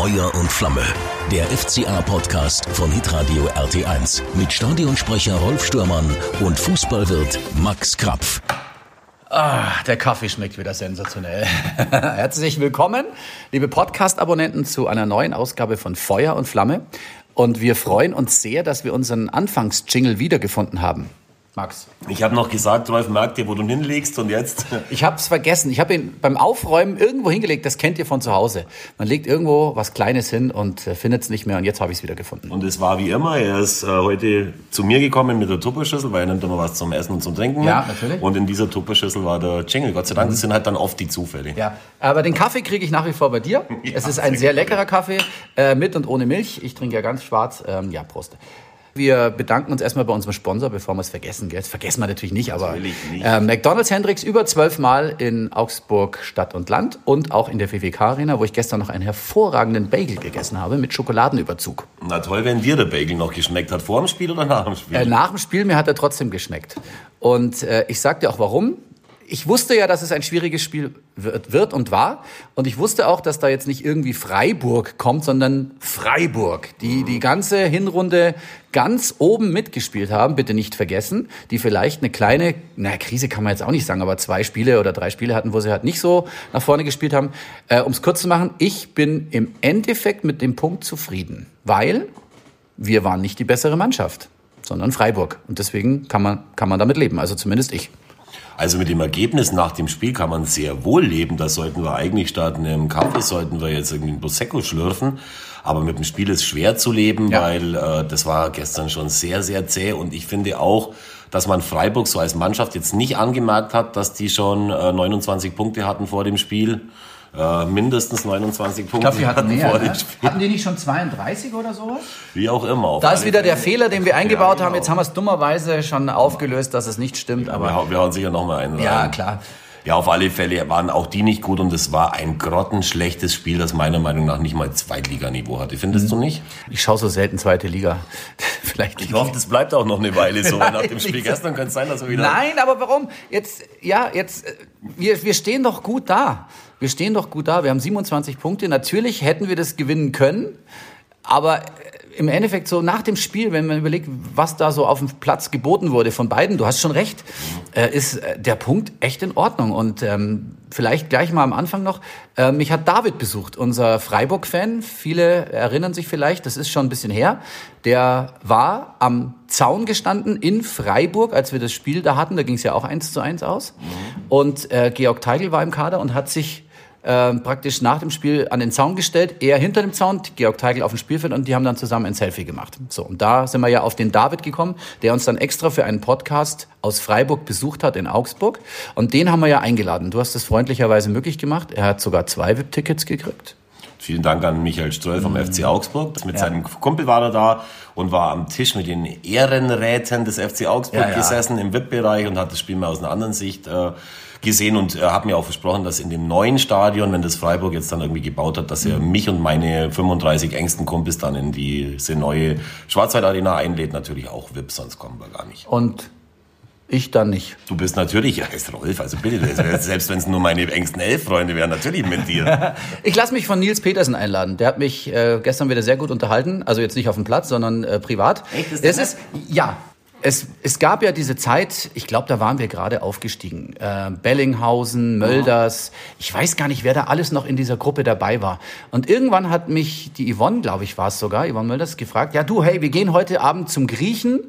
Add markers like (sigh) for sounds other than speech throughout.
Feuer und Flamme. Der FCA-Podcast von Hitradio RT1 mit Stadionsprecher Rolf Stürmann und Fußballwirt Max Krapf. Ah, der Kaffee schmeckt wieder sensationell. (laughs) Herzlich willkommen, liebe Podcast-Abonnenten, zu einer neuen Ausgabe von Feuer und Flamme. Und wir freuen uns sehr, dass wir unseren Anfangs-Jingle wiedergefunden haben. Max. Ich habe noch gesagt, Rolf, merk dir, wo du ihn hinlegst und jetzt. (laughs) Ich habe es vergessen. Ich habe ihn beim Aufräumen irgendwo hingelegt. Das kennt ihr von zu Hause. Man legt irgendwo was Kleines hin und äh, findet es nicht mehr. Und jetzt habe ich es wieder gefunden. Und es war wie immer. Er ist äh, heute zu mir gekommen mit der Tupperschüssel, weil er nimmt immer was zum Essen und zum Trinken. Ja, natürlich. Und in dieser Tupperschüssel war der Jingle. Gott sei Dank, das sind halt dann oft die Zufälle. Ja, aber den Kaffee kriege ich nach wie vor bei dir. (laughs) es ist ein sehr leckerer Kaffee äh, mit und ohne Milch. Ich trinke ja ganz schwarz. Ähm, ja, Prost. Wir bedanken uns erstmal bei unserem Sponsor, bevor wir es vergessen. Gell? Das vergessen wir natürlich nicht, aber Natürlich nicht. Äh, McDonalds Hendricks über zwölf Mal in Augsburg Stadt und Land und auch in der WWK Arena, wo ich gestern noch einen hervorragenden Bagel gegessen habe mit Schokoladenüberzug. Na toll, wenn dir der Bagel noch geschmeckt hat. Vor dem Spiel oder nach dem Spiel? Äh, nach dem Spiel, mir hat er trotzdem geschmeckt. Und äh, ich sag dir auch warum. Ich wusste ja, dass es ein schwieriges Spiel wird, und war. Und ich wusste auch, dass da jetzt nicht irgendwie Freiburg kommt, sondern Freiburg, die die ganze Hinrunde ganz oben mitgespielt haben. Bitte nicht vergessen, die vielleicht eine kleine, na Krise kann man jetzt auch nicht sagen, aber zwei Spiele oder drei Spiele hatten, wo sie halt nicht so nach vorne gespielt haben. Äh, um es kurz zu machen, ich bin im Endeffekt mit dem Punkt zufrieden, weil wir waren nicht die bessere Mannschaft, sondern Freiburg. Und deswegen kann man, kann man damit leben, also zumindest ich. Also mit dem Ergebnis nach dem Spiel kann man sehr wohl leben. Da sollten wir eigentlich statt einem Kaffee sollten wir jetzt irgendwie ein Prosecco schlürfen. Aber mit dem Spiel ist schwer zu leben, Ja. weil äh, das war gestern schon sehr, sehr zäh. Und ich finde auch, dass man Freiburg so als Mannschaft jetzt nicht angemerkt hat, dass die schon äh, 29 Punkte hatten vor dem Spiel. Äh, mindestens 29 Punkte vor dem Spiel. Hatten die nicht schon 32 oder sowas? Wie auch immer. Da ist wieder der. Fehler, den wir eingebaut genau. haben. Jetzt haben wir es dummerweise schon aufgelöst, dass es nicht stimmt. Wir, Aber hau- wir hauen sicher noch mal einen ja, rein. klar. Ja, auf alle Fälle waren auch die nicht gut und es war ein grottenschlechtes Spiel, das meiner Meinung nach nicht mal Zweitliganiveau hatte. Findest Mhm. du nicht? Ich schaue so selten zweite Liga. (laughs) Vielleicht. Ich hoffe, das bleibt auch noch eine Weile so. weil Nach dem Nein, Spiel gestern könnte es sein, dass wir wieder... Nein, aber warum? Jetzt, ja, jetzt, äh, wir, wir stehen doch gut da. Wir stehen doch gut da. Wir haben 27 Punkte. Natürlich hätten wir das gewinnen können, aber äh, im Endeffekt so nach dem Spiel, wenn man überlegt, was da so auf dem Platz geboten wurde von beiden, du hast schon recht, äh, ist äh, der Punkt echt in Ordnung. Und ähm, vielleicht gleich mal am Anfang noch, äh, mich hat David besucht, unser Freiburg-Fan. Viele erinnern sich vielleicht, das ist schon ein bisschen her. Der war am Zaun gestanden in Freiburg, als wir das Spiel da hatten. Da ging es ja auch eins zu eins aus. Und äh, Georg Teigl war im Kader und hat sich ähm, praktisch nach dem Spiel an den Zaun gestellt, er hinter dem Zaun, Georg Teigl auf dem Spielfeld und die haben dann zusammen ein Selfie gemacht. So, und da sind wir ja auf den David gekommen, der uns dann extra für einen Podcast aus Freiburg besucht hat in Augsburg. Und den haben wir ja eingeladen. Du hast es freundlicherweise möglich gemacht. Er hat sogar zwei VIP-Tickets gekriegt. Vielen Dank an Michael Ströll vom FC Augsburg. Mit seinem Kumpel war er da und war am Tisch mit den Ehrenräten des FC Augsburg Ja, ja. gesessen im VIP-Bereich und hat das Spiel mal aus einer anderen Sicht äh, gesehen und äh, hat mir auch versprochen, dass in dem neuen Stadion, wenn das Freiburg jetzt dann irgendwie gebaut hat, dass er Mhm. mich und meine 35 engsten Kumpels dann in diese neue Schwarzwald-Arena einlädt. Natürlich auch VIP, sonst kommen wir gar nicht. Und ich dann nicht. Du bist natürlich, ja, ist Rolf, also bitte, (laughs) selbst wenn es nur meine engsten elf Freunde wären, natürlich mit dir. (laughs) Ich lasse mich von Nils Petersen einladen. Der hat mich äh, gestern wieder sehr gut unterhalten. Also jetzt nicht auf dem Platz, sondern äh, privat. Echt? Ist Es der ist, ja. Es, es gab ja diese Zeit, ich glaube, da waren wir gerade aufgestiegen. Äh, Bellinghausen, Mölders, ich weiß gar nicht, wer da alles noch in dieser Gruppe dabei war. Und irgendwann hat mich die Yvonne, glaube ich, war es sogar, Yvonne Mölders, gefragt, ja du, hey, wir gehen heute Abend zum Griechen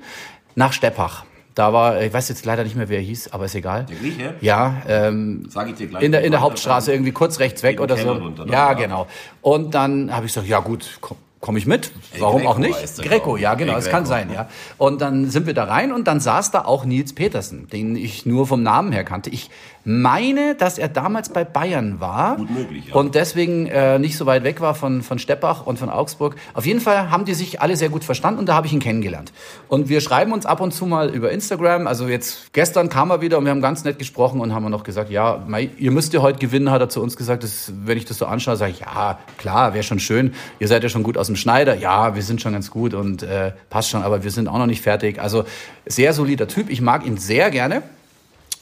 nach Steppach. Da war, ich weiß jetzt leider nicht mehr, wer er hieß, aber ist egal. Der Grieche? Ja, ähm, Sag ich dir gleich. in der, in der Hauptstraße irgendwie kurz rechts weg oder so. runter, ne? ja, Ja. genau. Und dann habe ich gesagt, ja gut, komm, komm ich mit. Warum auch nicht? Greco, ja genau, das kann sein, ja. Und dann sind wir da rein und dann saß da auch Nils Petersen, den ich nur vom Namen her kannte. Ich meine, dass er damals bei Bayern war Gut möglich, ja. und deswegen äh, nicht so weit weg war von, von Steppach und von Augsburg. Auf jeden Fall haben die sich alle sehr gut verstanden und da habe ich ihn kennengelernt. Und wir schreiben uns ab und zu mal über Instagram. Also jetzt gestern kam er wieder und wir haben ganz nett gesprochen und haben noch gesagt, ja, ihr müsst ja heute gewinnen, hat er zu uns gesagt. Das, wenn ich das so anschaue, sage ich, ja, klar, wäre schon schön. Ihr seid ja schon gut aus dem Schneider. Ja, wir sind schon ganz gut und äh, passt schon, aber wir sind auch noch nicht fertig. Also sehr solider Typ. Ich mag ihn sehr gerne.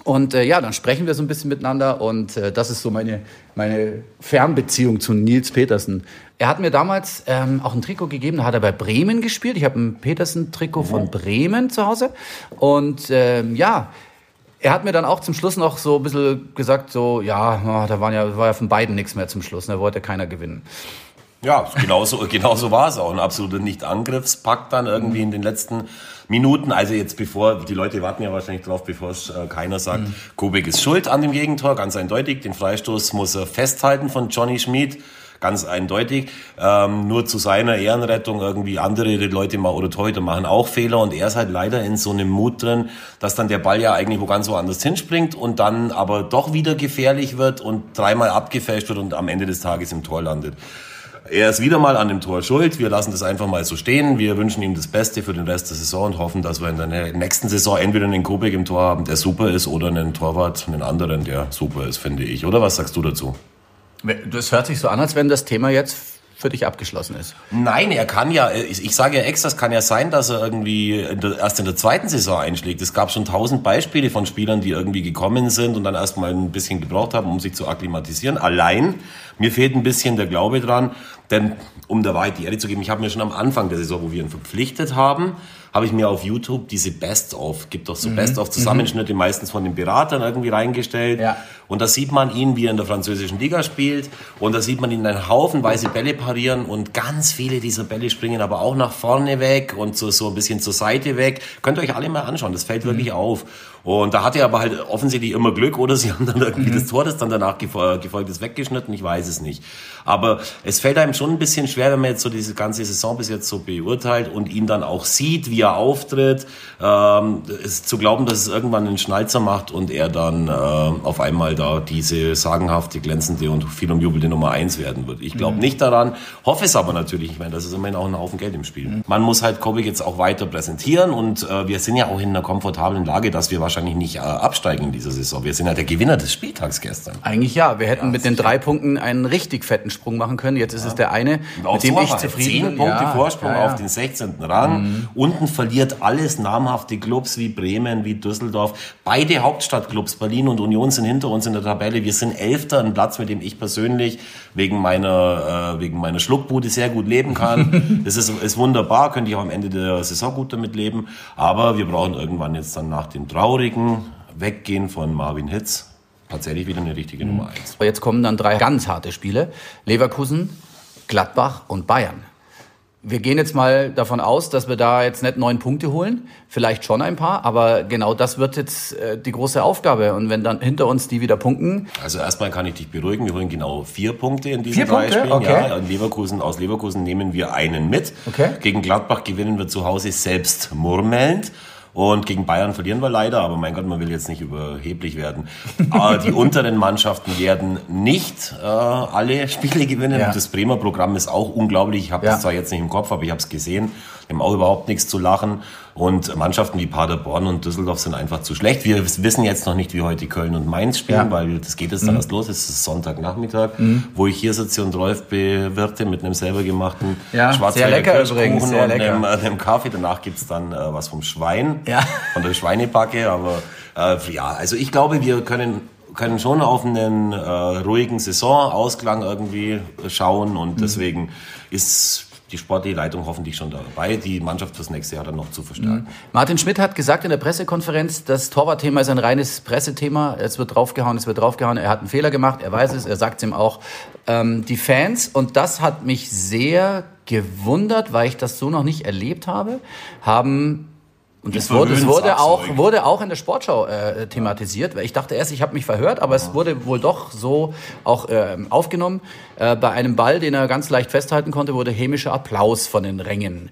Und äh, ja, dann sprechen wir so ein bisschen miteinander und äh, das ist so meine, meine Fernbeziehung zu Nils Petersen. Er hat mir damals ähm, auch ein Trikot gegeben, da hat er bei Bremen gespielt. Ich habe ein Petersen-Trikot von Bremen zu Hause. Und ähm, ja, er hat mir dann auch zum Schluss noch so ein bisschen gesagt, so, ja, da waren ja, war ja von beiden nichts mehr zum Schluss, da wollte keiner gewinnen. Ja, genauso, (laughs) genauso war es auch. Ein absoluter Nicht-Angriffspakt dann irgendwie in den letzten Minuten. Also jetzt bevor, die Leute warten ja wahrscheinlich drauf, bevor es äh, keiner sagt, mhm. Kubik ist schuld an dem Gegentor, ganz eindeutig. Den Freistoß muss er festhalten von Johnny Schmid ganz eindeutig. Ähm, nur zu seiner Ehrenrettung irgendwie andere Leute mal oder Torhüter machen auch Fehler und er ist halt leider in so einem Mut drin, dass dann der Ball ja eigentlich wo ganz woanders hinspringt und dann aber doch wieder gefährlich wird und dreimal abgefälscht wird und am Ende des Tages im Tor landet. Er ist wieder mal an dem Tor schuld. Wir lassen das einfach mal so stehen. Wir wünschen ihm das Beste für den Rest der Saison und hoffen, dass wir in der nächsten Saison entweder einen Kubik im Tor haben, der super ist, oder einen Torwart, einen anderen, der super ist, finde ich. Oder was sagst du dazu? Das hört sich so an, als wenn das Thema jetzt für dich abgeschlossen ist. Nein, er kann ja, ich, ich sage ja extra, es kann ja sein, dass er irgendwie in der, erst in der zweiten Saison einschlägt. Es gab schon tausend Beispiele von Spielern, die irgendwie gekommen sind und dann erstmal ein bisschen gebraucht haben, um sich zu akklimatisieren. Allein, mir fehlt ein bisschen der Glaube dran, denn um der Wahrheit die Ehre zu geben, ich habe mir schon am Anfang der Saison, wo wir ihn verpflichtet haben, habe ich mir auf YouTube diese Best-of, gibt doch so mhm. Best-of-Zusammenschnitte, mhm. meistens von den Beratern irgendwie reingestellt. Ja. Und da sieht man ihn, wie er in der französischen Liga spielt. Und da sieht man ihn einen Haufenweise Bälle parieren und ganz viele dieser Bälle springen aber auch nach vorne weg und so, so ein bisschen zur Seite weg. Könnt ihr euch alle mal anschauen, das fällt mhm. wirklich auf. Und da hat er aber halt offensichtlich immer Glück oder sie haben dann irgendwie mhm. das Tor, das dann danach gefolgt ist, weggeschnitten. Ich weiß es nicht. Aber es fällt einem schon ein bisschen schwer, wenn man jetzt so diese ganze Saison bis jetzt so beurteilt und ihn dann auch sieht, wie er auftritt, ähm, zu glauben, dass es irgendwann einen Schnalzer macht und er dann äh, auf einmal da diese sagenhafte, glänzende und viel umjubelte Nummer eins werden wird. Ich glaube mhm. nicht daran, hoffe es aber natürlich. Ich meine, das ist immerhin auch ein Haufen Geld im Spiel. Mhm. Man muss halt Kobe jetzt auch weiter präsentieren und äh, wir sind ja auch in einer komfortablen Lage, dass wir wahrscheinlich nicht äh, absteigen in dieser Saison. Wir sind ja der Gewinner des Spieltags gestern. Eigentlich ja. Wir hätten ja, mit den drei Punkten einen richtig fetten Sprung machen können. Jetzt ist ja. es der eine, mit dem ich zufrieden bin. Zehn Punkte ja, Vorsprung auf den 16. Rang. Mhm. Unten verliert alles namhafte Clubs wie Bremen, wie Düsseldorf. Beide Hauptstadtclubs, Berlin und Union, sind hinter uns in der Tabelle. Wir sind Elfter, ein Platz, mit dem ich persönlich wegen meiner, äh, wegen meiner Schluckbude sehr gut leben kann. (laughs) das ist, ist wunderbar, könnte ich auch am Ende der Saison gut damit leben. Aber wir brauchen irgendwann jetzt dann nach dem traurigen Weggehen von Marvin Hitz tatsächlich wieder eine richtige mhm. Nummer eins. Jetzt kommen dann drei ganz harte Spiele. Leverkusen, Gladbach und Bayern. Wir gehen jetzt mal davon aus, dass wir da jetzt nicht neun Punkte holen, vielleicht schon ein paar, aber genau das wird jetzt äh, die große Aufgabe. Und wenn dann hinter uns die wieder punkten. Also erstmal kann ich dich beruhigen, wir holen genau vier Punkte in diesen vier drei Punkte? Spielen. Okay. Ja, in Leverkusen, aus Leverkusen nehmen wir einen mit. Okay. Gegen Gladbach gewinnen wir zu Hause selbst murmelnd. Und gegen Bayern verlieren wir leider, aber mein Gott, man will jetzt nicht überheblich werden. Aber die (laughs) unteren Mannschaften werden nicht äh, alle Spiele gewinnen. Ja. Das Bremer Programm ist auch unglaublich. Ich habe ja. das zwar jetzt nicht im Kopf, aber ich habe es gesehen. Wir haben auch überhaupt nichts zu lachen. Und Mannschaften wie Paderborn und Düsseldorf sind einfach zu schlecht. Wir wissen jetzt noch nicht, wie heute Köln und Mainz spielen, ja. weil das geht jetzt dann mhm. erst los. Es ist Sonntagnachmittag, mhm. wo ich hier sitze und Rolf bewirte mit einem selber gemachten ja, Schwarzwälder Kirschkuchen und einem, einem, Kaffee. Danach gibt's dann äh, was vom Schwein, ja. (laughs) von der Schweinebacke. Aber äh, ja, also ich glaube, wir können können schon auf einen äh, ruhigen Saisonausklang irgendwie schauen und mhm. deswegen ist die sportliche Leitung hoffentlich schon dabei, die Mannschaft fürs nächste Jahr dann noch zu verstärken. Mhm. Martin Schmidt hat gesagt in der Pressekonferenz, das Torwartthema ist ein reines Pressethema. Es wird draufgehauen, es wird draufgehauen. Er hat einen Fehler gemacht, er weiß es, er sagt es ihm auch. Ähm, die Fans, und das hat mich sehr gewundert, weil ich das so noch nicht erlebt habe, haben und es wurde, es wurde auch, wurde auch in der Sportschau äh, thematisiert. Weil ich dachte erst, ich habe mich verhört, aber es wurde wohl doch so auch äh, aufgenommen. Äh, bei einem Ball, den er ganz leicht festhalten konnte, wurde hämischer Applaus von den Rängen.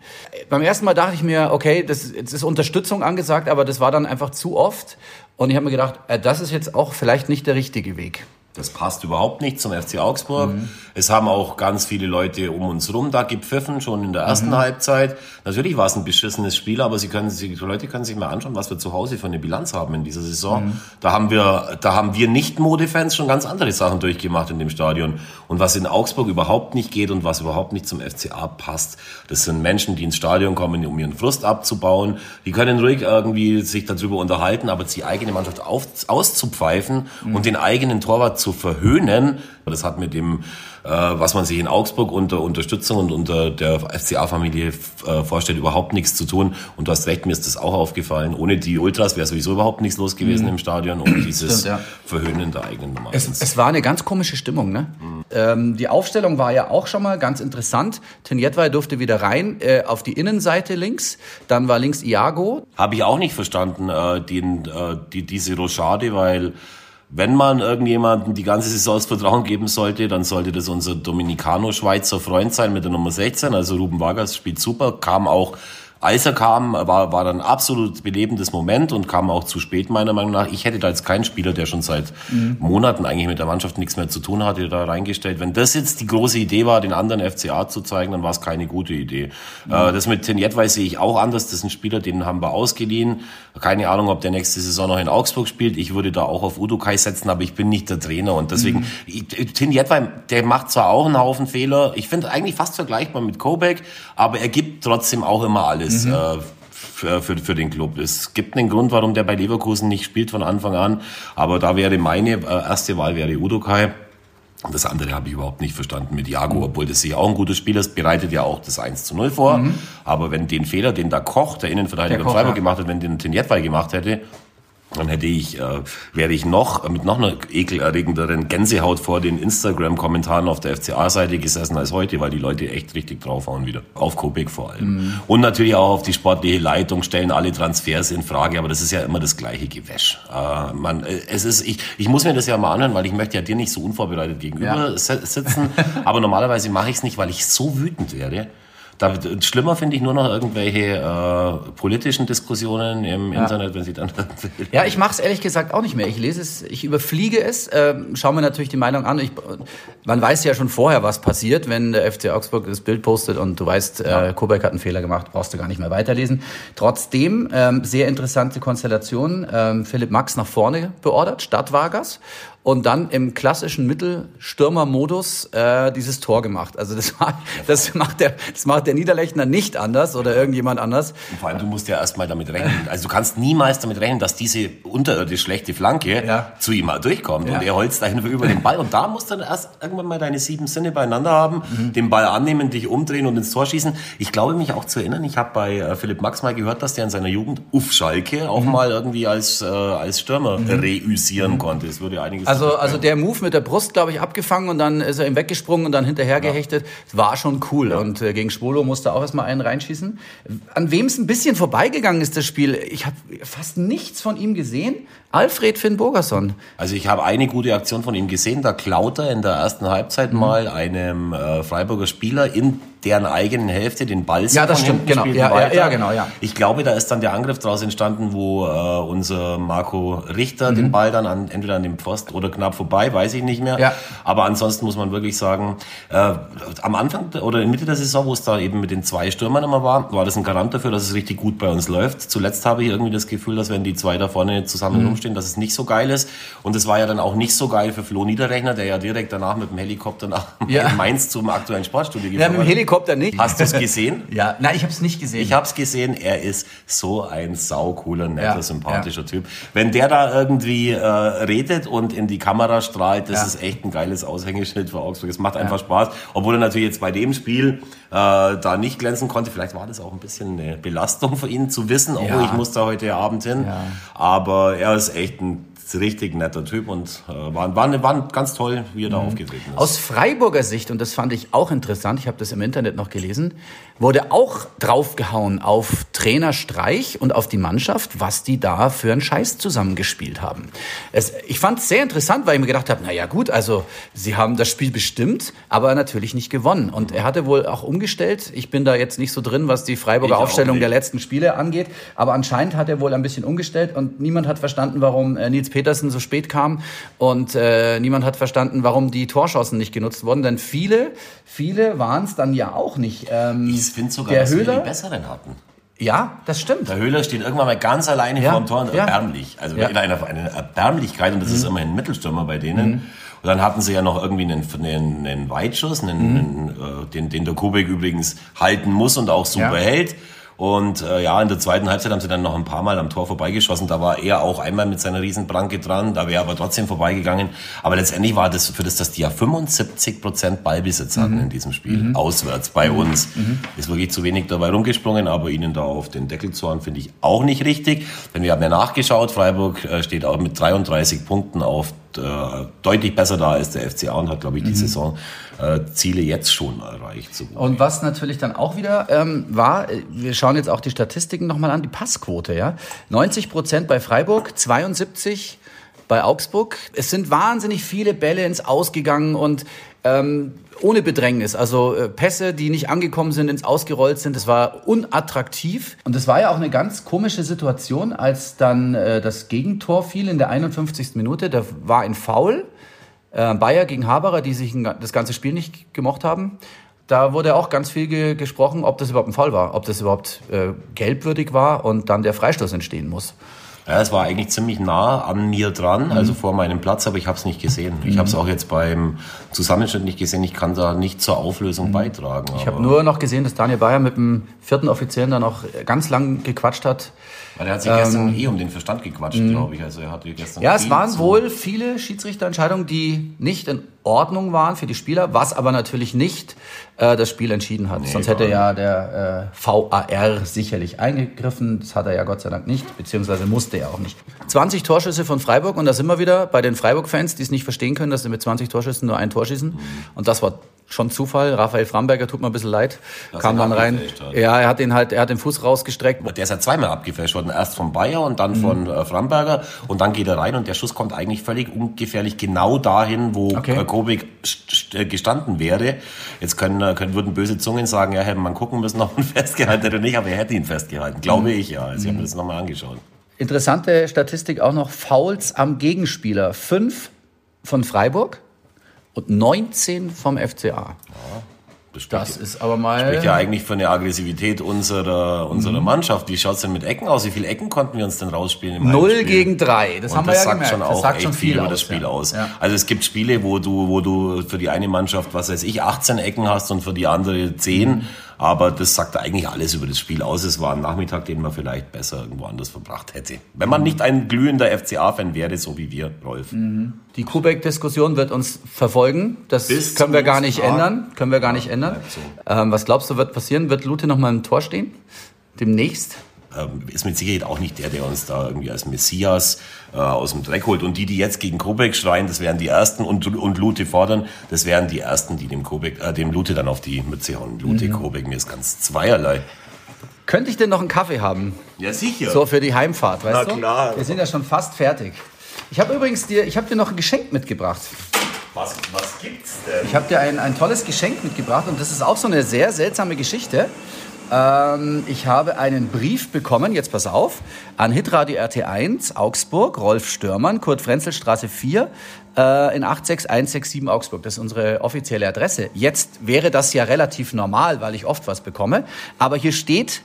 Beim ersten Mal dachte ich mir, okay, das, das ist Unterstützung angesagt, aber das war dann einfach zu oft. Und ich habe mir gedacht, äh, das ist jetzt auch vielleicht nicht der richtige Weg. Das passt überhaupt nicht zum FC Augsburg. Mhm. Es haben auch ganz viele Leute um uns rum da gepfiffen, schon in der ersten mhm. Halbzeit. Natürlich war es ein beschissenes Spiel, aber Sie können sich, die Leute können sich mal anschauen, was wir zu Hause für eine Bilanz haben in dieser Saison. Mhm. Da haben wir, da haben wir Nicht-Modefans schon ganz andere Sachen durchgemacht in dem Stadion. Und was in Augsburg überhaupt nicht geht und was überhaupt nicht zum FCA passt, das sind Menschen, die ins Stadion kommen, um ihren Frust abzubauen. Die können ruhig irgendwie sich darüber unterhalten, aber die eigene Mannschaft auf, auszupfeifen mhm. und den eigenen Torwart zu zu verhöhnen. Das hat mit dem, äh, was man sich in Augsburg unter Unterstützung und unter der FCA-Familie äh, vorstellt, überhaupt nichts zu tun. Und du hast recht, mir ist das auch aufgefallen. Ohne die Ultras wäre sowieso überhaupt nichts los gewesen mhm. im Stadion und dieses Stimmt, ja. Verhöhnen der eigenen Nummer. Es, es, war eine ganz komische Stimmung, ne? Mhm. Ähm, die Aufstellung war ja auch schon mal ganz interessant. Tinjetwei durfte wieder rein äh, auf die Innenseite links. Dann war links Iago. Habe ich auch nicht verstanden, äh, den, äh, die, diese Rochade, weil wenn man irgendjemanden die ganze Saison das Vertrauen geben sollte, dann sollte das unser Dominicano-Schweizer Freund sein mit der Nummer 16. Also Ruben Vargas spielt super, kam auch als er kam, war, war dann absolut belebendes Moment und kam auch zu spät, meiner Meinung nach. Ich hätte da jetzt keinen Spieler, der schon seit mhm. Monaten eigentlich mit der Mannschaft nichts mehr zu tun hatte, da reingestellt. Wenn das jetzt die große Idee war, den anderen FCA zu zeigen, dann war es keine gute Idee. Mhm. Äh, das mit Tenjetwei sehe ich auch anders. Das ist ein Spieler, den haben wir ausgeliehen. Keine Ahnung, ob der nächste Saison noch in Augsburg spielt. Ich würde da auch auf Udokai setzen, aber ich bin nicht der Trainer. Und deswegen, mhm. Tenjetwei, der macht zwar auch einen Haufen Fehler. Ich finde eigentlich fast vergleichbar mit Kobek, aber er gibt trotzdem auch immer alles ist mhm. äh, für, für, für den Club. Es gibt einen Grund, warum der bei Leverkusen nicht spielt von Anfang an, aber da wäre meine äh, erste Wahl wäre Udokai. Das andere habe ich überhaupt nicht verstanden mit Jago, obwohl das ja auch ein gutes Spiel ist, bereitet ja auch das 1 zu 0 vor. Mhm. Aber wenn den Fehler, den da Koch, der Innenverteidiger der Freiburg ja. gemacht hat, wenn den Tinjetwei gemacht hätte, dann hätte ich, äh, wäre ich noch mit noch einer ekelerregenderen Gänsehaut vor den Instagram-Kommentaren auf der FCA-Seite gesessen als heute, weil die Leute echt richtig draufhauen wieder. Auf Kopek vor allem. Mhm. Und natürlich auch auf die sportliche Leitung stellen alle Transfers in Frage, aber das ist ja immer das gleiche Gewäsch. Äh, man, äh, es ist, ich, ich muss mir das ja mal anhören, weil ich möchte ja dir nicht so unvorbereitet gegenüber ja. sitzen, (laughs) aber normalerweise mache ich es nicht, weil ich so wütend werde da, schlimmer finde ich nur noch irgendwelche äh, politischen Diskussionen im ja. Internet, wenn sie dann. ja, ich mache es ehrlich gesagt auch nicht mehr. Ich lese es, ich überfliege es, äh, schaue mir natürlich die Meinung an. Ich, man weiß ja schon vorher, was passiert, wenn der FC Augsburg das Bild postet und du weißt, äh, Kobeck hat einen Fehler gemacht, brauchst du gar nicht mehr weiterlesen. Trotzdem ähm, sehr interessante Konstellation. Ähm, Philipp Max nach vorne beordert, statt Vargas und dann im klassischen Mittelstürmermodus äh, dieses Tor gemacht. Also das, war, das, macht der, das macht der Niederlechner nicht anders oder irgendjemand anders. Und vor allem, du musst ja erstmal damit rechnen. Also du kannst niemals damit rechnen, dass diese unterirdisch schlechte Flanke ja. zu ihm mal durchkommt. Ja. Und er holzt dahin über den Ball. Und da musst du dann erst irgendwann mal deine sieben Sinne beieinander haben, mhm. den Ball annehmen, dich umdrehen und ins Tor schießen. Ich glaube mich auch zu erinnern, ich habe bei äh, Philipp Max mal gehört, dass der in seiner Jugend Uff Schalke auch mhm. mal irgendwie als, äh, als Stürmer mhm. reüssieren mhm. konnte. Es würde einiges also, also der Move mit der Brust, glaube ich, abgefangen und dann ist er ihm weggesprungen und dann hinterher gehechtet. War schon cool. Ja. Und äh, gegen Spolo musste auch erstmal einen reinschießen. An wem es ein bisschen vorbeigegangen ist, das Spiel, ich habe fast nichts von ihm gesehen. Alfred Finn Burgerson. Also ich habe eine gute Aktion von ihm gesehen. Da klaut er in der ersten Halbzeit mhm. mal einem äh, Freiburger Spieler in deren eigenen Hälfte den Ball Ja, das stimmt, genau. Ja, ja, ja, genau, ja. Ich glaube, da ist dann der Angriff daraus entstanden, wo äh, unser Marco Richter mhm. den Ball dann an, entweder an dem Pfosten oder knapp vorbei, weiß ich nicht mehr. Ja. Aber ansonsten muss man wirklich sagen, äh, am Anfang oder in Mitte der Saison, wo es da eben mit den zwei Stürmern immer war, war das ein Garant dafür, dass es richtig gut bei uns läuft. Zuletzt habe ich irgendwie das Gefühl, dass wenn die zwei da vorne zusammen mhm. Rumstehen, dass es nicht so geil ist. Und es war ja dann auch nicht so geil für Flo Niederrechner, der ja direkt danach mit dem Helikopter nach (laughs) ja. Mainz zum aktuellen Sportstudio gefahren. Ja, mit dem Helikopter nicht. Hast du es gesehen? (laughs) ja, nein, ich habe es nicht gesehen. Ich habe es gesehen. Er ist so ein saucooler, netter, ja. sympathischer ja. Typ. Wenn der da irgendwie äh, redet und in die Kamera strahlt, das ist echt ein geiles Aushängeschild für Augsburg. Es macht einfach Spaß. Obwohl er natürlich jetzt bei dem Spiel äh, da nicht glänzen konnte. Vielleicht war das auch ein bisschen eine Belastung für ihn zu wissen, oh, ich muss da heute Abend hin. Aber er ist echt ein richtig netter Typ und äh, war, war, war ganz toll, wie er da mhm. aufgetreten ist. Aus Freiburger Sicht, und das fand ich auch interessant, ich habe das im Internet noch gelesen, wurde auch draufgehauen auf Trainer Streich und auf die Mannschaft, was die da für einen Scheiß zusammengespielt haben. Es, ich fand es sehr interessant, weil ich mir gedacht habe, na ja gut, also sie haben das Spiel bestimmt, aber natürlich nicht gewonnen. Und er hatte wohl auch umgestellt. Ich bin da jetzt nicht so drin, was die Freiburger ich Aufstellung der letzten Spiele angeht, aber anscheinend hat er wohl ein bisschen umgestellt und niemand hat verstanden, warum äh, Nils Petersen so spät kam und äh, niemand hat verstanden, warum die Torschancen nicht genutzt wurden. Denn viele, viele waren es dann ja auch nicht. Ähm, Ich finde sogar, der dass wir Höhler, die besseren hatten. ja, das stimmt. Der Höhler steht irgendwann mal ganz alleine Ja, vor dem Tor und ja. erbärmlich. Also Ja. in einer, einer Erbärmlichkeit und das ist immerhin ein Mittelstürmer bei denen. Und dann hatten sie ja noch irgendwie einen, einen, einen Weitschuss, einen, einen, äh, den, den der Kubik übrigens halten muss und auch super hält. Und äh, ja, in der zweiten Halbzeit haben sie dann noch ein paar Mal am Tor vorbeigeschossen. Da war er auch einmal mit seiner Riesenpranke dran, da wäre aber trotzdem vorbeigegangen. Aber letztendlich war das für das, dass die ja 75 Prozent Ballbesitz hatten in diesem Spiel, auswärts bei uns. Ist wirklich zu wenig dabei rumgesprungen, aber ihnen da auf den Deckel zu hauen, finde ich auch nicht richtig. Denn wir haben ja nachgeschaut, Freiburg äh, steht auch mit 33 Punkten auf äh, deutlich besser da als der FCA und hat, glaube ich, die Saison äh, Ziele jetzt schon erreicht. So. Und was natürlich dann auch wieder ähm, war, äh, wir schauen jetzt auch die Statistiken nochmal an, die Passquote, ja. 90 Prozent bei Freiburg, 72 bei Augsburg. Es sind wahnsinnig viele Bälle ins Ausgegangen und ähm, ohne Bedrängnis. Also äh, Pässe, die nicht angekommen sind, ins Ausgerollt sind. Das war unattraktiv. Und das war ja auch eine ganz komische Situation, als dann äh, das Gegentor fiel in der 51. Minute. Da war ein Foul. Äh, Bayer gegen Haberer, die sich das ganze Spiel nicht gemocht haben. Da wurde auch ganz viel ge gesprochen, ob das überhaupt ein Fall war, ob das überhaupt äh, gelbwürdig war und dann der Freistoß entstehen muss. Ja, es war eigentlich ziemlich nah an mir dran, also vor meinem Platz, aber ich habe es nicht gesehen. Ich habe es auch jetzt beim Zusammenschnitt nicht gesehen. Ich kann da nicht zur Auflösung beitragen. Ich habe nur noch gesehen, dass Daniel Bayer mit dem vierten Offiziellen da noch ganz lang gequatscht hat. Weil er hat sich gestern eh um den Verstand gequatscht, glaube ich. Also er hatte gestern Ja, es waren wohl viele Schiedsrichterentscheidungen, die nicht in Ordnung waren für die Spieler, was aber natürlich nicht äh, das Spiel entschieden hat. Sonst hätte ja der äh, VAR sicherlich eingegriffen. Das hat er ja Gott sei Dank nicht, beziehungsweise musste er auch nicht. 20 Torschüsse von Freiburg und da sind wir wieder bei den Freiburg-Fans, die es nicht verstehen können, dass sie mit 20 Torschüssen nur ein Tor schießen. Und das war schon Zufall. Raphael Framberger tut mir ein bisschen leid. Dass kam dann rein. hat. Ja, er hat den halt, er hat den Fuß rausgestreckt. Der ist ja zweimal abgefälscht worden. Erst von Bayer und Mhm. dann von äh, Framberger. Und dann geht er rein und der Schuss kommt eigentlich völlig ungefährlich genau dahin, wo Okay. Kobik st- st- gestanden wäre. Jetzt können, äh, können, würden böse Zungen sagen, ja, hätte man gucken müssen, ob man (laughs) festgehalten hätte oder nicht, aber er hätte ihn festgehalten. Glaube Mhm. ich ja. Also ich habe mir das nochmal angeschaut. Interessante Statistik auch noch, Fouls am Gegenspieler. Fünf von Freiburg und 19 vom FCA. Das spricht, Das ist aber mal... spricht ja eigentlich für eine Aggressivität unserer, Mhm. unserer Mannschaft. Wie schaut's denn mit Ecken aus? Wie viele Ecken konnten wir uns denn rausspielen im Null Heimspiel? gegen drei. Das Und haben wir das ja sagt gemerkt. schon das auch sagt schon viel viel über aus, das Spiel ja. aus. Ja. Also es gibt Spiele, wo du, wo du für die eine Mannschaft, was weiß ich, 18 Ecken hast und für die andere 10. Mhm. Aber das sagt eigentlich alles über das Spiel aus. Es war ein Nachmittag, den man vielleicht besser irgendwo anders verbracht hätte. Wenn man nicht ein glühender FCA-Fan wäre, so wie wir, Rolf. Die Kubek-Diskussion wird uns verfolgen. Das Bis können wir gar nicht Tag. ändern. Können wir gar nicht ändern. so. Ähm, was glaubst du, wird passieren? Wird Lute noch mal im Tor stehen? Demnächst? Ähm, ist mit Sicherheit auch nicht der, der uns da irgendwie als Messias äh, aus dem Dreck holt. Und die, die jetzt gegen Kobek schreien, das wären die Ersten und, und Lute fordern, das wären die Ersten, die dem, Kobek, äh, dem Lute dann auf die Mütze hauen. Lute, Mhm. Kobek, mir ist ganz zweierlei. Könnte ich denn noch einen Kaffee haben? Ja, sicher. So für die Heimfahrt, weißt Na du? klar. Wir sind ja schon fast fertig. Ich habe übrigens dir, ich habe dir noch ein Geschenk mitgebracht. Was, was gibt's denn? Ich habe dir ein, ein tolles Geschenk mitgebracht und das ist auch so eine sehr seltsame Geschichte. Ähm, ich habe einen Brief bekommen, jetzt pass auf, an Hitradio RT1 Augsburg, Rolf Störmann, Kurt Frenzelstraße 4 äh, in 86167 Augsburg. Das ist unsere offizielle Adresse. Jetzt wäre das ja relativ normal, weil ich oft was bekomme. Aber hier steht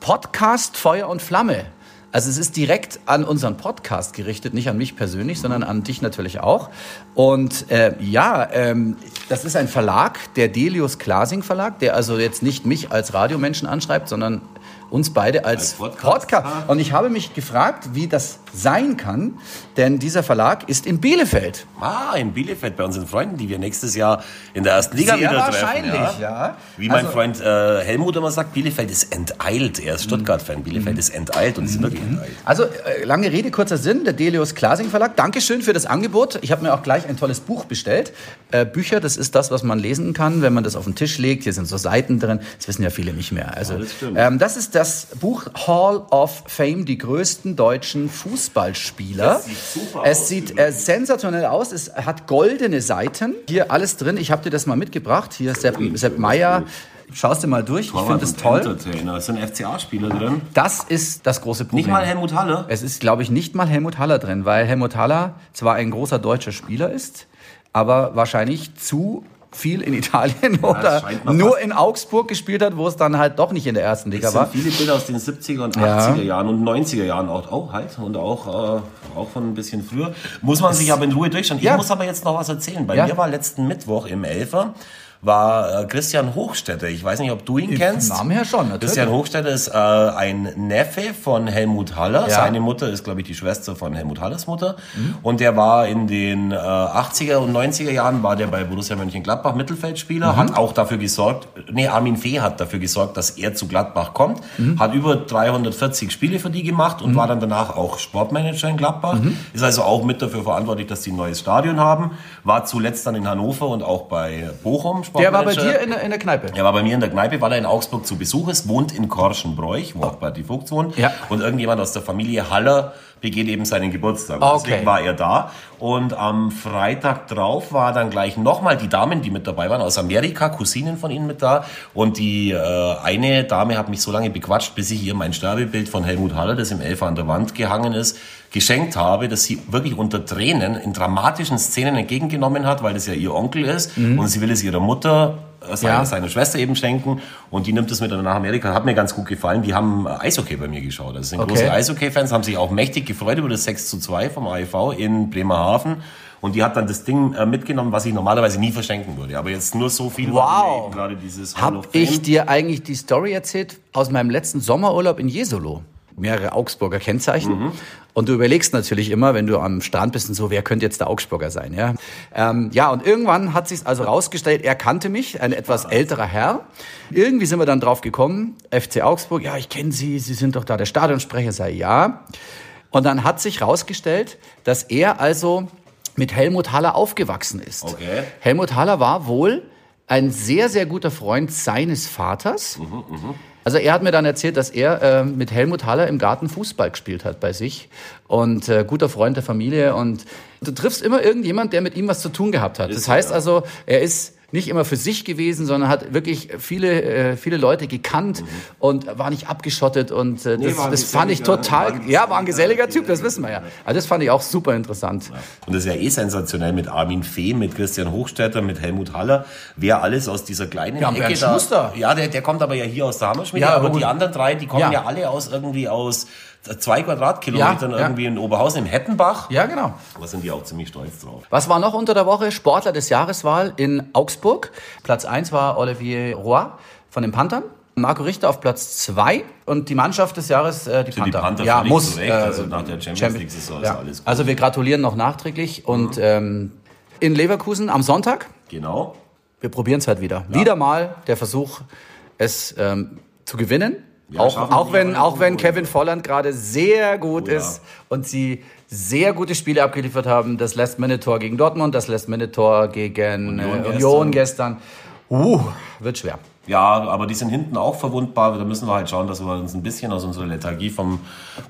Podcast Feuer und Flamme. Also es ist direkt an unseren Podcast gerichtet, nicht an mich persönlich, sondern an dich natürlich auch. Und äh, ja, ähm, das ist ein Verlag, der Delius Glasing Verlag, der also jetzt nicht mich als Radiomenschen anschreibt, sondern uns beide als, Als Podcast. Podcast. Und ich habe mich gefragt, wie das sein kann, denn dieser Verlag ist in Bielefeld. Ah, in Bielefeld bei unseren Freunden, die wir nächstes Jahr in der ersten Liga Sehr wieder wahrscheinlich, treffen. ja. Wie mein Also- Freund äh, Helmut immer sagt, Bielefeld ist enteilt. Er ist Stuttgart-Fan. Bielefeld ist enteilt und ist wirklich enteilt. Also äh, lange Rede, kurzer Sinn, der Delius Glasing Verlag. Dankeschön für das Angebot. Ich habe mir auch gleich ein tolles Buch bestellt. Äh, Bücher, das ist das, was man lesen kann, wenn man das auf den Tisch legt. Hier sind so Seiten drin. Das wissen ja viele nicht mehr. Also, das stimmt. ähm, das ist das Buch Hall of Fame, die größten deutschen Fußballspieler. Das sieht super es aus, sieht äh, sensationell aus. Es hat goldene Seiten. Hier alles drin. Ich habe dir das mal mitgebracht. Hier Sepp, Sepp Meier. Schaust dir mal durch. ich finde das toll. Es sind FCA-Spieler drin. Das ist das große Problem. Nicht mal Helmut Haller. Es ist, glaube ich, nicht mal Helmut Haller drin, weil Helmut Haller zwar ein großer deutscher Spieler ist, aber wahrscheinlich zu viel in Italien oder scheint mir nur in Augsburg gespielt hat, wo es dann halt doch nicht in der ersten Liga Es war. viele Bilder aus den 70er und Ja. 80er Jahren und 90er Jahren auch, auch halt und auch, äh, auch von ein bisschen früher. Muss man sich aber in Ruhe durchschauen. Ja. Ich muss aber jetzt noch was erzählen. Bei Ja. mir war letzten Mittwoch im Elfer war äh, Christian Hochstetter. Ich weiß nicht, ob du ihn kennst. Namen her schon, natürlich. Christian Hochstetter ist äh, ein Neffe von Helmut Haller. Ja. Seine Mutter ist, glaube ich, die Schwester von Helmut Hallers Mutter. Und der war in den äh, 80er und 90er Jahren war der bei Borussia Mönchengladbach Mittelfeldspieler, hat auch dafür gesorgt, nee, Armin Fee hat dafür gesorgt, dass er zu Gladbach kommt, hat über 340 Spiele für die gemacht und war dann danach auch Sportmanager in Gladbach. Ist also auch mit dafür verantwortlich, dass die ein neues Stadion haben. War zuletzt dann in Hannover und auch bei Bochum Der war bei dir in der, in der Kneipe. Er war bei mir in der Kneipe, weil er in Augsburg zu Besuch ist, wohnt in Korschenbräuch, wo auch Berti Vogt wohnt. Ja. Und irgendjemand aus der Familie Haller begeht eben seinen Geburtstag. Und Okay. Deswegen war er da. Und am Freitag drauf war dann gleich nochmal die Damen, die mit dabei waren, aus Amerika, Cousinen von ihnen mit da. Und die äh, eine Dame hat mich so lange bequatscht, bis ich ihr mein Sterbebild von Helmut Haller, das im Elfer an der Wand gehangen ist, geschenkt habe, dass sie wirklich unter Tränen in dramatischen Szenen entgegengenommen hat, weil das ja ihr Onkel ist. Und sie will es ihrer Mutter äh, seiner, Ja. seiner Schwester eben schenken und die nimmt es mit nach Amerika. Hat mir ganz gut gefallen. Die haben äh, Eishockey bei mir geschaut. Das sind Okay. große Eishockey-Fans, haben sich auch mächtig gefreut über das 6 zu 2 vom AIV in Bremerhaven. Und die hat dann das Ding äh, mitgenommen, was ich normalerweise nie verschenken würde. Aber jetzt nur so viel, Wow. gerade dieses Hab ich dir eigentlich die Story erzählt aus meinem letzten Sommerurlaub in Jesolo? Mehrere Augsburger Kennzeichen. Mhm. Und du überlegst natürlich immer, wenn du am Strand bist und so, wer könnte jetzt der Augsburger sein, ja? Ähm, ja, und irgendwann hat sich also rausgestellt, er kannte mich, ein etwas älterer Herr. Irgendwie sind wir dann drauf gekommen, FC Augsburg, ja, ich kenne Sie, Sie sind doch da der Stadionsprecher, sei ja. Und dann hat sich rausgestellt, dass er also mit Helmut Haller aufgewachsen ist. Okay. Helmut Haller war wohl ein sehr, sehr guter Freund seines Vaters. Also er hat mir dann erzählt, dass er äh, mit Helmut Haller im Garten Fußball gespielt hat bei sich und äh, guter Freund der Familie und du triffst immer irgendjemand, der mit ihm was zu tun gehabt hat. Das heißt also, er ist nicht immer für sich gewesen, sondern hat wirklich viele, äh, viele Leute gekannt und war nicht abgeschottet und äh, Nee, das, ein das fand ich total, war ja, war ein geselliger Typ, das wissen wir ja. Also das fand ich auch super interessant. Und das ist ja eh sensationell mit Armin Fee, mit Christian Hochstetter, mit Helmut Haller, wer alles aus dieser kleinen Ja, Ecke da. Schuster. Ja, der, der kommt aber ja hier aus der Hammerschmiede, Ja, aber gut. die anderen drei, die kommen Ja. ja, alle aus irgendwie aus zwei Quadratkilometern Ja, ja. irgendwie in Oberhausen im Hettenbach. Ja, genau. Da sind die auch ziemlich stolz drauf. Was war noch unter der Woche? Sportler des Jahreswahl in Augsburg. Platz 1 war Olivier Roy von den Panthern. Marco Richter auf Platz 2 und die Mannschaft des Jahres äh, die Sind die Panther. Panther ja, muss. Recht, also nach der Champions League-Saison ist ja. alles gut. Also wir gratulieren noch nachträglich und ähm, in Leverkusen am Sonntag, Genau. wir probieren es halt wieder. Wieder mal der Versuch, es ähm, zu gewinnen. Ja, auch, auch, wenn, auch wenn Kevin Volland gerade sehr gut Oh ist und sie sehr gute Spiele abgeliefert haben. Das Last-Minute-Tor gegen Dortmund, das Last-Minute-Tor gegen Union äh, Union gestern. Uh, wird schwer. Ja, aber die sind hinten auch verwundbar. Da müssen wir halt schauen, dass wir uns ein bisschen aus unserer Lethargie vom,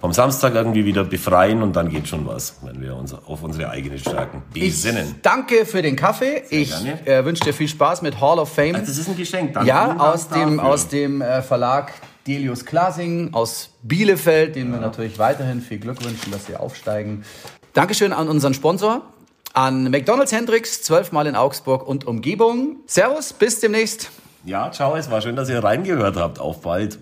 vom Samstag irgendwie wieder befreien und dann geht schon was, wenn wir uns auf unsere eigenen Stärken besinnen. Ich danke für den Kaffee. ich gerne. äh, wünsche dir viel Spaß mit Hall of Fame. Das ist ein Geschenk. Danke. ja, aus dem, dafür. aus dem äh, Verlag Delius Klasing aus Bielefeld, denen wir natürlich weiterhin viel Glück wünschen, dass sie aufsteigen. Dankeschön an unseren Sponsor, an McDonald's Hendricks, zwölfmal in Augsburg und Umgebung. Servus, bis demnächst. Ja, ciao, es war schön, dass ihr reingehört habt. Auf bald.